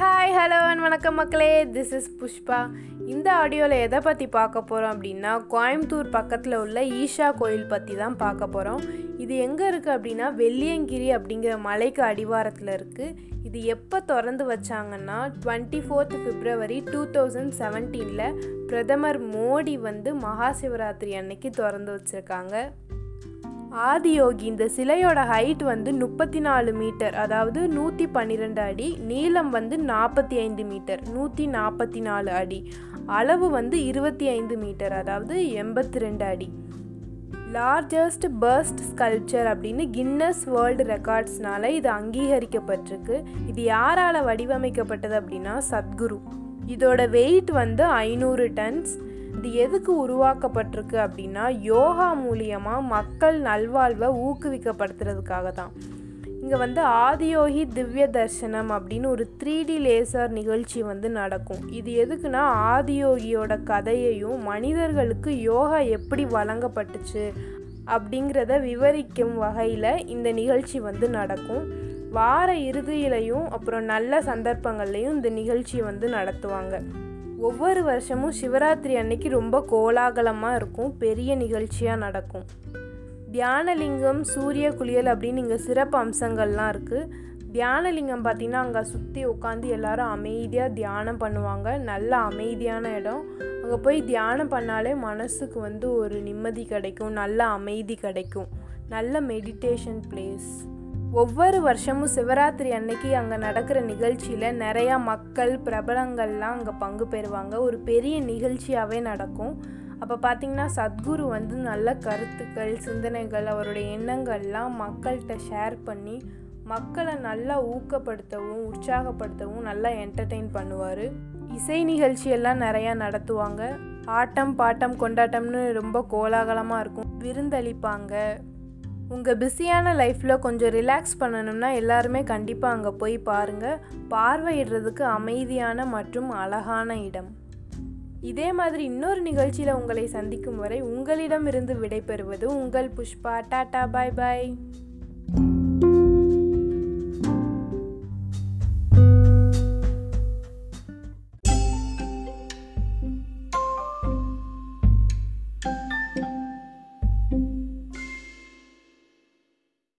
வணக்கம் மக்களே. This is Pushpa இந்த ஆடியோவில் எதை பற்றி பார்க்க போகிறோம் அப்படின்னா கோயம்புத்தூர் பக்கத்தில் உள்ள ஈஷா கோயில் பற்றி தான் பார்க்க போகிறோம் இது எங்கே இருக்குது அப்படின்னா வெள்ளியங்கிரி அப்படிங்கிற மலைக்கு அடிவாரத்தில் இருக்குது இது எப்போ திறந்து வச்சாங்கன்னா twenty fourth February two thousand செவன்டீனில் பிரதமர் மோடி வந்து மகா சிவராத்திரி அன்னைக்கு திறந்து வச்சுருக்காங்க. ஆதியோகி இந்த சிலையோட ஹைட் வந்து முப்பத்தி நாலு மீட்டர் அதாவது நூற்றி பன்னிரெண்டு அடி நீளம் வந்து நாற்பத்தி ஐந்து மீட்டர் நூற்றி நாற்பத்தி நாலு அடி. அளவு வந்து இருபத்தி ஐந்து மீட்டர் அதாவது எண்பத்தி ரெண்டு அடி. லார்ஜஸ்ட் பர்ஸ்ட் ஸ்கல்ப்சர் அப்படின்னு கின்னஸ் வேர்ல்டு ரெக்கார்ட்ஸ்னால இது அங்கீகரிக்கப்பட்டிருக்கு. இது யாரால் வடிவமைக்கப்பட்டது அப்படின்னா சத்குரு. இதோட வெயிட் வந்து ஐநூறு டன்ஸ் இது எதுக்கு உருவாக்கப்பட்டிருக்கு அப்படின்னா யோகா மூலியமாக மக்கள் நல்வாழ்வை ஊக்குவிக்கப்படுத்துறதுக்காக தான் இங்கே வந்து ஆதியோகி திவ்ய தர்சனம் அப்படின்னு ஒரு த்ரீ டி லேசர் நிகழ்ச்சி வந்து நடக்கும். இது எதுக்குன்னா ஆதியோகியோட கதையையும் மனிதர்களுக்கு யோகா எப்படி வழங்கப்பட்டுச்சு அப்படிங்கிறத விவரிக்கும் வகையில் இந்த நிகழ்ச்சி வந்து நடக்கும். வார இறுதியிலையும் அப்புறம் நல்ல சந்தர்ப்பங்கள்லையும் இந்த நிகழ்ச்சி வந்து நடத்துவாங்க. ஒவ்வொரு வருஷமும் சிவராத்திரி அன்னைக்கு ரொம்ப கோலாகலமாக இருக்கும் பெரிய நிகழ்ச்சியாக நடக்கும். தியானலிங்கம் சூரிய குளியல் அப்படின்னு இங்கே சிறப்பு அம்சங்கள்லாம் இருக்குது தியானலிங்கம் பார்த்திங்கன்னா அங்கே சுற்றி உட்காந்து எல்லாரும் அமைதியாக தியானம் பண்ணுவாங்க. நல்ல அமைதியான இடம். அங்கே போய் தியானம் பண்ணாலே மனசுக்கு வந்து ஒரு நிம்மதி கிடைக்கும் நல்ல அமைதி கிடைக்கும். நல்ல மெடிடேஷன் பிளேஸ் ஒவ்வொரு வருஷமும் சிவராத்திரி அன்னைக்கு அங்கே நடக்கிற நிகழ்ச்சியில் நிறையா மக்கள் பிரபலங்கள்லாம் அங்கே பங்கு பெறுவாங்க. ஒரு பெரிய நிகழ்ச்சியாகவே நடக்கும். அப்போ பார்த்திங்கன்னா சத்குரு வந்து நல்ல கருத்துக்கள் சிந்தனைகள் அவருடைய எண்ணங்கள்லாம் மக்கள்கிட்ட ஷேர் பண்ணி மக்களை நல்லா ஊக்கப்படுத்தவும் உற்சாகப்படுத்தவும் நல்லா என்டர்டெயின் பண்ணுவார். இசை நிகழ்ச்சியெல்லாம் நிறையா நடத்துவாங்க. ஆட்டம் பாட்டம் கொண்டாட்டம்னு ரொம்ப கோலாகலமாக இருக்கும். விருந்தளிப்பாங்க. உங்கள் பிஸியான லைஃப்பில் கொஞ்சம் ரிலாக்ஸ் பண்ணணும்னா எல்லாருமே கண்டிப்பாக அங்கே போய் பாருங்கள் பார்வையிடுறதுக்கு அமைதியான மற்றும் அழகான இடம். இதே மாதிரி இன்னொரு நிகழ்ச்சியில் உங்களை சந்திக்கும் வரை உங்களிடமிருந்து விடைபெறுவது உங்கள் புஷ்பா. டாடா பாய் பாய்.